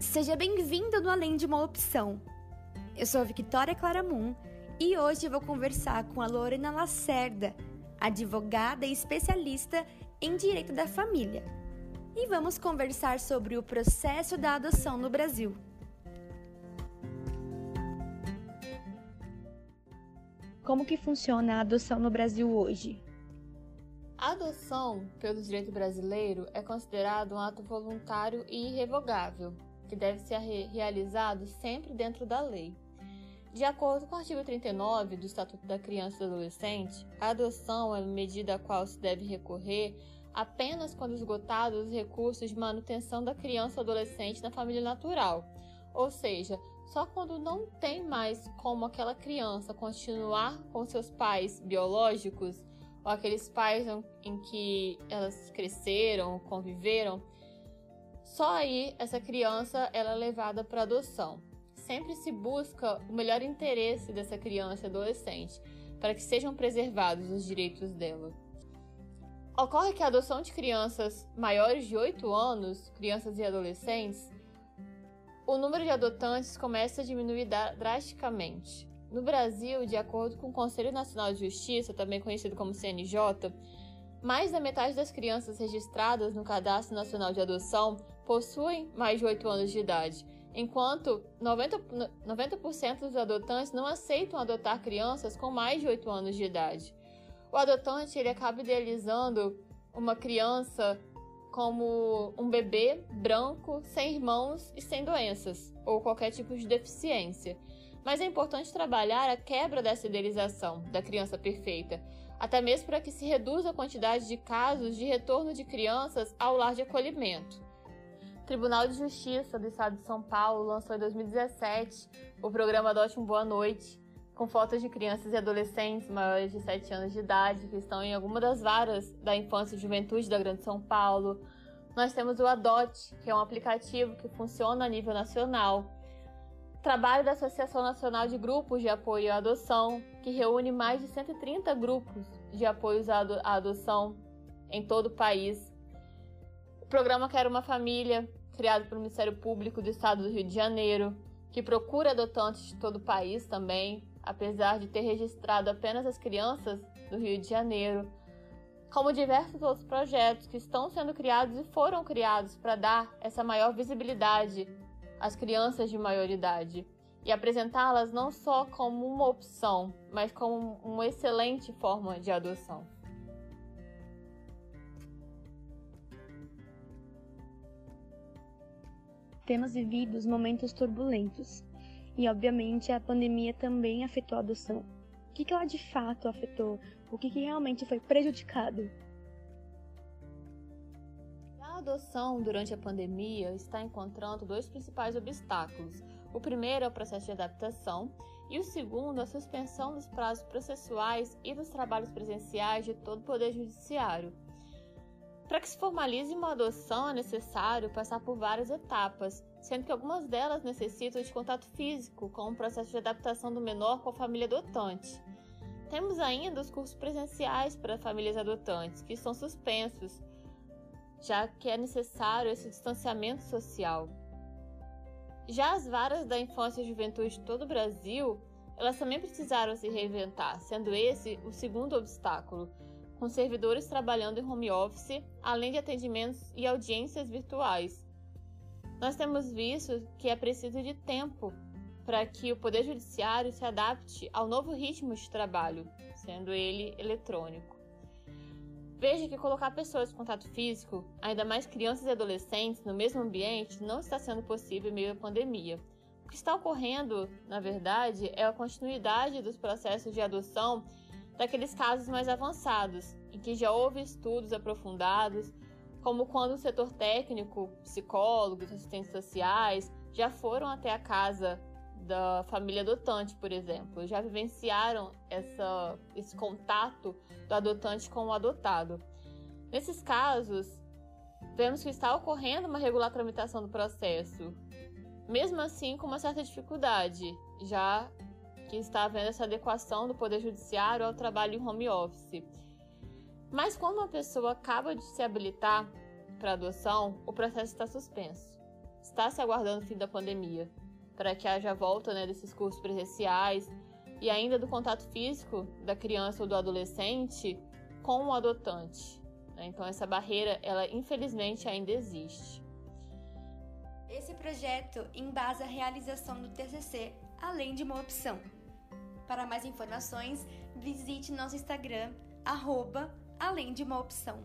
Seja bem-vindo no Além de uma Opção. Eu sou a Victoria Claramun e hoje vou conversar com a Lorena Lacerda, advogada e especialista em direito da família. E vamos conversar sobre o processo da adoção no Brasil. Como que funciona a adoção no Brasil hoje? A adoção, pelo direito brasileiro, é considerado um ato voluntário e irrevogável, que deve ser realizado sempre dentro da lei. De acordo com o artigo 39 do Estatuto da Criança e do Adolescente, a adoção é medida a qual se deve recorrer apenas quando esgotados os recursos de manutenção da criança ou adolescente na família natural, ou seja, só quando não tem mais como aquela criança continuar com seus pais biológicos ou aqueles pais em que elas cresceram, conviveram, só aí essa criança ela é levada para adoção. Sempre se busca o melhor interesse dessa criança e adolescente, para que sejam preservados os direitos dela. Ocorre que a adoção de crianças maiores de 8 anos, crianças e adolescentes, o número de adotantes começa a diminuir drasticamente. No Brasil, de acordo com o Conselho Nacional de Justiça, também conhecido como CNJ, mais da metade das crianças registradas no Cadastro Nacional de Adoção possuem mais de 8 anos de idade, enquanto 90%, 90 dos adotantes não aceitam adotar crianças com mais de 8 anos de idade. O adotante ele acaba idealizando uma criança como um bebê branco, sem irmãos e sem doenças ou qualquer tipo de deficiência. Mas é importante trabalhar a quebra dessa idealização da criança perfeita, até mesmo para que se reduza a quantidade de casos de retorno de crianças ao lar de acolhimento. Tribunal de Justiça do Estado de São Paulo lançou em 2017 o programa Adote um Boa Noite, com fotos de crianças e adolescentes maiores de 7 anos de idade que estão em alguma das varas da infância e juventude da Grande São Paulo. Nós temos o Adote, que é um aplicativo que funciona a nível nacional Trabalho da Associação Nacional de Grupos de Apoio à Adoção, que reúne mais de 130 grupos de apoios à adoção em todo o país. O programa Quero uma Família, criado pelo Ministério Público do Estado do Rio de Janeiro, que procura adotantes de todo o país também, apesar de ter registrado apenas as crianças do Rio de Janeiro, como diversos outros projetos que estão sendo criados e foram criados para dar essa maior visibilidade as crianças de maioridade e apresentá-las não só como uma opção, mas como uma excelente forma de adoção. Temos vivido momentos turbulentos e, obviamente, a pandemia também afetou a adoção. O que, que ela de fato afetou? O que, que realmente foi prejudicado? adoção durante a pandemia está encontrando dois principais obstáculos. O primeiro é o processo de adaptação e o segundo a suspensão dos prazos processuais e dos trabalhos presenciais de todo o Poder Judiciário. Para que se formalize uma adoção é necessário passar por várias etapas, sendo que algumas delas necessitam de contato físico, com o processo de adaptação do menor com a família adotante. Temos ainda os cursos presenciais para famílias adotantes, que estão suspensos, já que é necessário esse distanciamento social. Já as varas da infância e juventude de todo o Brasil, elas também precisaram se reinventar, sendo esse o segundo obstáculo, com servidores trabalhando em home office, além de atendimentos e audiências virtuais. Nós temos visto que é preciso de tempo para que o Poder Judiciário se adapte ao novo ritmo de trabalho, sendo ele eletrônico. Veja que colocar pessoas em contato físico, ainda mais crianças e adolescentes, no mesmo ambiente não está sendo possível em meio à pandemia. O que está ocorrendo, na verdade, é a continuidade dos processos de adoção daqueles casos mais avançados, em que já houve estudos aprofundados, como quando o setor técnico, psicólogos, assistentes sociais já foram até a casa da família adotante, por exemplo, já vivenciaram essa, esse contato do adotante com o adotado. Nesses casos, vemos que está ocorrendo uma regular tramitação do processo, mesmo assim com uma certa dificuldade, já que está havendo essa adequação do Poder Judiciário ao trabalho em home office. Mas quando uma pessoa acaba de se habilitar para adoção, o processo está suspenso. está se aguardando o fim da pandemia, para que haja volta né, desses cursos presenciais e ainda do contato físico da criança ou do adolescente com o adotante. Né? Então essa barreira, ela infelizmente ainda existe. Esse projeto embasa a realização do TCC, além de uma opção. Para mais informações, visite nosso Instagram, arroba, além de uma opção.